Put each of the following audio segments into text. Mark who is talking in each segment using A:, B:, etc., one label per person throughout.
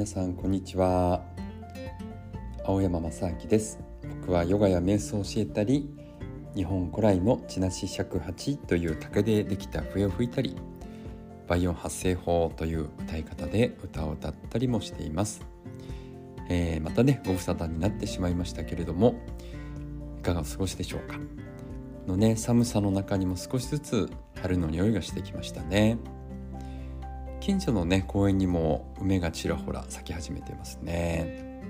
A: 皆さんこんにちは。青山正明です。僕はヨガや瞑想を教えたり日本古来の地なし尺八という竹でできた笛を吹いたり倍音発声法という歌い方で歌を歌ったりもしています、えー、またねご無沙汰になってしまいましたけれどもいかがお過ごしでしょうか。のね寒さの中にも少しずつ春の匂いがしてきましたね。近所のね公園にも梅がちらほら咲き始めてますね、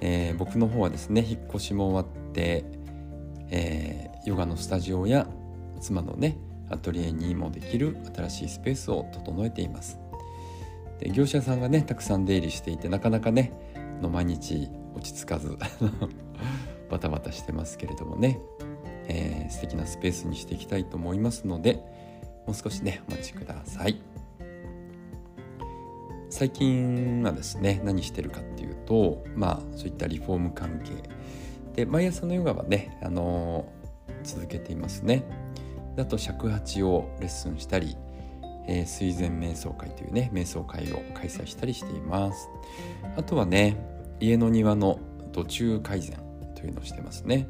A: えー、僕の方はですね引っ越しも終わって、えー、ヨガのスタジオや妻のねアトリエにもできる新しいスペースを整えていますで業者さんがねたくさん出入りしていてなかなかねの毎日落ち着かず バタバタしてますけれどもね、えー、素敵なスペースにしていきたいと思いますのでもう少しねお待ちください。最近はですね何してるかっていうとまあそういったリフォーム関係。で毎朝のヨガはね、あのー、続けていますね。あと尺八をレッスンしたり、えー、水前瞑想会というね瞑想会を開催したりしています。あとはね家の庭の土中改善というのをしてますね。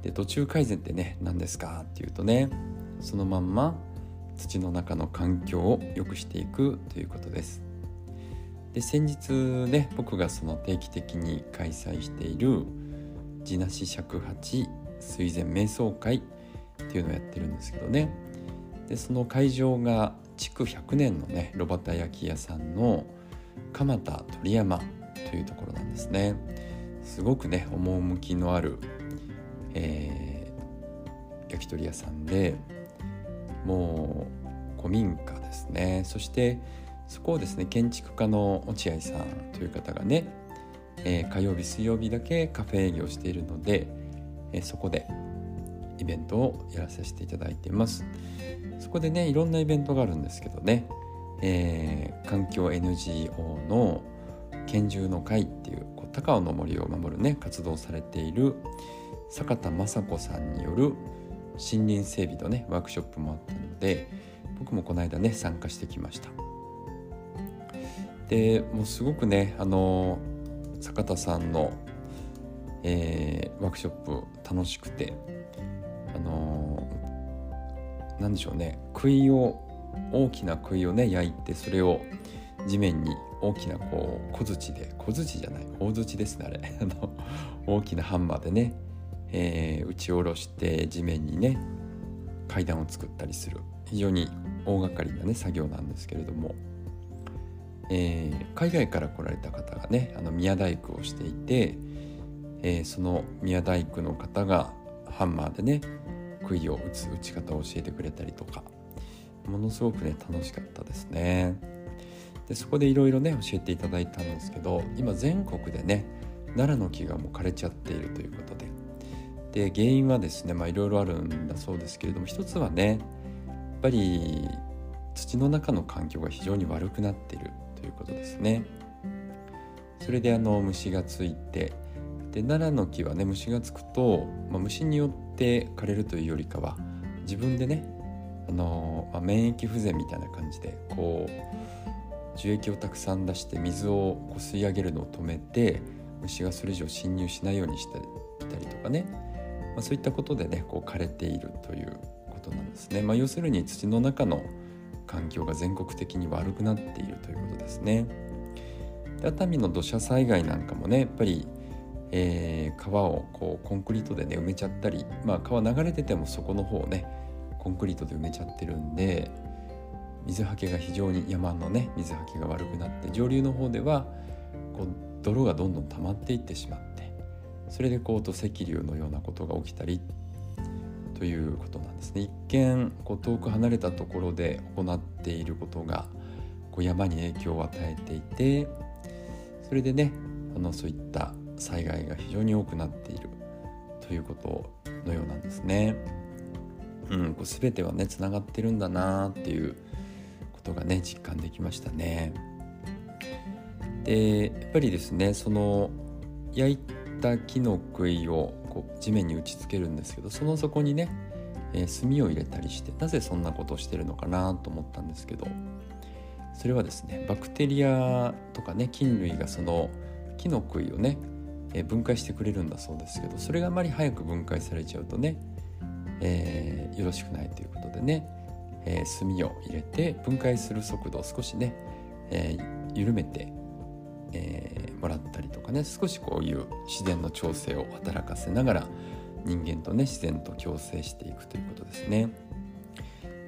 A: で土中改善ってね何ですかっていうとねそのまんま土の中の環境を良くしていくということです。で先日ね僕がその定期的に開催している地なし尺八水前瞑想会っていうのをやってるんですけどね。でその会場が築100年のね炉端焼き屋さんの蒲田鳥山というところなんですね。すごくね趣のある、えー、焼き鳥屋さんでもう古民家ですね。そしてそこをですね建築家の落合さんという方がね、えー、火曜日水曜日だけカフェ営業しているので、えー、そこでイベントをやらさせていただいています。そこでねいろんなイベントがあるんですけどね、えー、環境 NGO の拳銃の会っていう高尾の森を守るね活動されている坂田雅子さんによる森林整備のねワークショップもあったので僕もこの間ね参加してきました。でもうすごくねあの坂田さんの、えー、ワークショップ楽しくてあの何でしょうね杭を大きな杭をね焼いてそれを地面に大きなこう小槌で小槌じゃない大槌ですねあれ。大きなハンマーでね、えー、打ち下ろして地面にね階段を作ったりする。非常に大掛かりなね作業なんですけれども。えー、海外から来られた方がねあの宮大工をしていて、えー、その宮大工の方がハンマーでね杭を打つ打ち方を教えてくれたりとかものすごくね楽しかったですね。でそこでいろいろね教えていただいたんですけど今全国でね奈良の木がもう枯れちゃっているということで。で原因はですねいろいろあるんだそうですけれども一つはねやっぱり土の中の環境が非常に悪くなっている。ということですね。それであの虫がついてで奈良の木はね虫がつくと、まあ、虫によって枯れるというよりかは自分でねあの、まあ、免疫不全みたいな感じでこう樹液をたくさん出して水をこう吸い上げるのを止めて虫がそれ以上侵入しないようにしていたりとかね、まあ、そういったことでねこう枯れているということなんですね。まあ、要するに土の中の環境が全国的に悪くなっているということですね。熱海の土砂災害なんかもねやっぱり、えー、川をこうコンクリートでね埋めちゃったり、まあ、川流れててもそこの方をねコンクリートで埋めちゃってるんで水はけが非常に山のね水はけが悪くなって上流の方ではこう泥がどんどん溜まっていってしまってそれでこう土石流のようなことが起きたりということなんですね一見こう遠く離れたところで行っていることがこう山に影響を与えていてそれでねあのそういった災害が非常に多くなっているということのようなんですね。うん、こう全てはねつながってるんだなっていうことがね実感できましたね。でやっぱりですねその焼いた木の杭をこう地面に打ちつけるんですけどその底にね、えー、炭を入れたりしてなぜそんなことをしてるのかなと思ったんですけどそれはですねバクテリアとかね菌類がその木の杭をね、えー、分解してくれるんだそうですけどそれがあまり早く分解されちゃうとね、えー、よろしくないということでね、え、炭を入れて分解する速度を少しね、え、緩めて、もらったりとかね少しこういう自然の調整を働かせながら人間とね自然と共生していくということですね。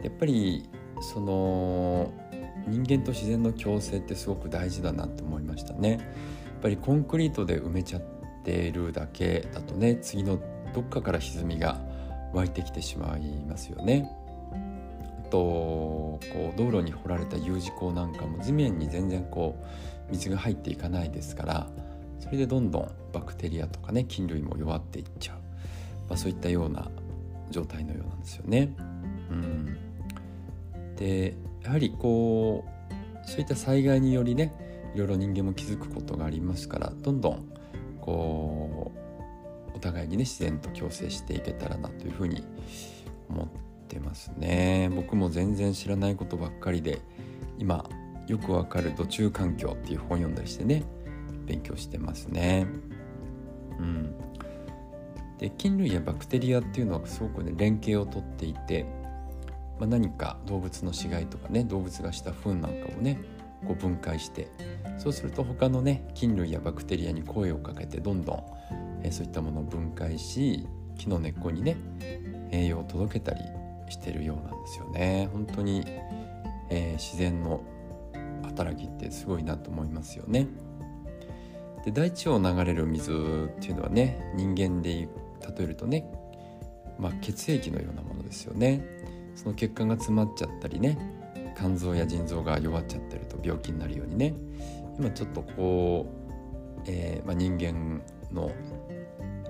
A: やっぱりその人間と自然の共生ってすごく大事だなって思いましたね。やっぱりコンクリートで埋めちゃっているだけだとね次のどっかから歪みが湧いてきてしまいますよね。あとこう道路に掘られた U 字工なんかも地面に全然こう水が入っていかないですからそれでどんどんバクテリアとかね菌類も弱っていっちゃう、まあ、そういったような状態のようなんですよね。うん、でやはりこうそういった災害によりねいろいろ人間も気づくことがありますからどんどんこうお互いにね自然と共生していけたらなというふうに思ってますね。僕も全然知らないことばっかりで今よくわかる土中環境っていう本読んだりしてね勉強してますね。うん。で菌類やバクテリアっていうのはすごくね連携をとっていてまあ、何か動物の死骸とかね動物がした糞なんかをねこう分解してそうすると他のね菌類やバクテリアに声をかけてどんどん、えー、そういったものを分解し木の根っこにね栄養を届けたりしてるようなんですよね。本当に、えー、自然の働きってすごいなと思いますよね。で大地を流れる水っていうのはね人間で例えるとね、まあ、血液のようなものですよね。その血管が詰まっちゃったりね肝臓や腎臓が弱っちゃってると病気になるようにね。今ちょっとこう、えー、まあ、人間の、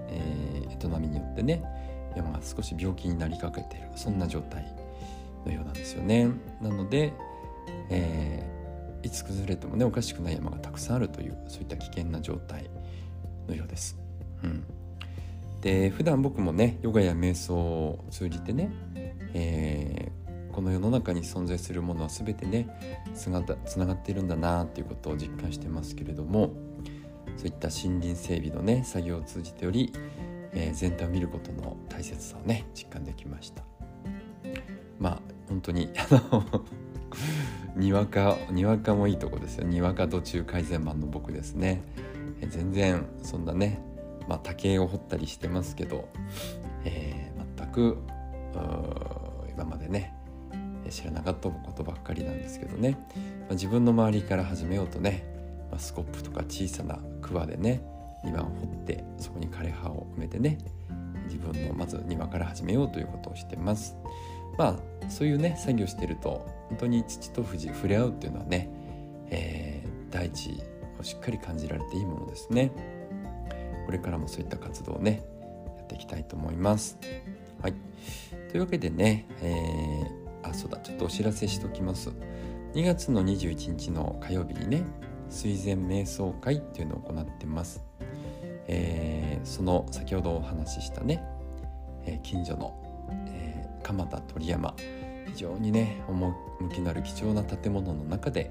A: えー、営みによってね山が少し病気になりかけているそんな状態のようなんですよね。なので、えー、いつ崩れてもねおかしくない山がたくさんあるというそういった危険な状態のようです。うん、で普段僕もねヨガや瞑想を通じてねえー、この世の中に存在するものは全てねつながっているんだなということを実感してますけれどもそういった森林整備のね作業を通じてより、えー、全体を見ることの大切さをね実感できましたまあ本当にあのにわかにわかもいいとこですよ。にわか途中改善マンの僕ですね、え、全然そんなねまあ竹を掘ったりしてますけど、えー、全く今までね知らなかったことばっかりなんですけどね、まあ、自分の周りから始めようとね、まあ、スコップとか小さな桑でね庭を掘ってそこに枯れ葉を埋めてね自分のまず庭から始めようということをしてます。まあそういうね作業してると本当に土と富士触れ合うっていうのはね、えー、大地をしっかり感じられていいものですねこれからもそういった活動をねやっていきたいと思いますはいというわけでね、えー、あ、そうだ、ちょっとお知らせしときます。2月の21日の火曜日にね、水前瞑想会っていうのを行ってます。えー、その先ほどお話ししたね、えー、近所の、蒲田鳥山。非常にね趣のある貴重な建物の中で、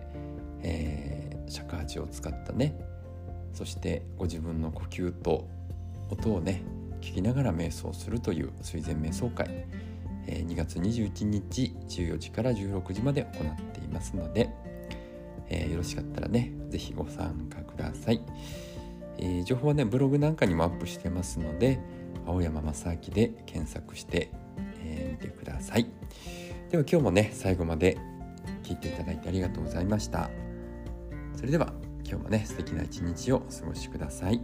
A: えー、尺八を使ったねそしてご自分の呼吸と音をね聞きながら瞑想するという水前瞑想会え2月21日14時から16時まで行っていますので、えー、よろしかったらね是非ご参加ください、えー、情報はねブログなんかにもアップしてますので青山正明で検索して、えー、見てください。では今日もね最後まで聞いていただいてありがとうございました。それでは今日もね素敵な一日をお過ごしください。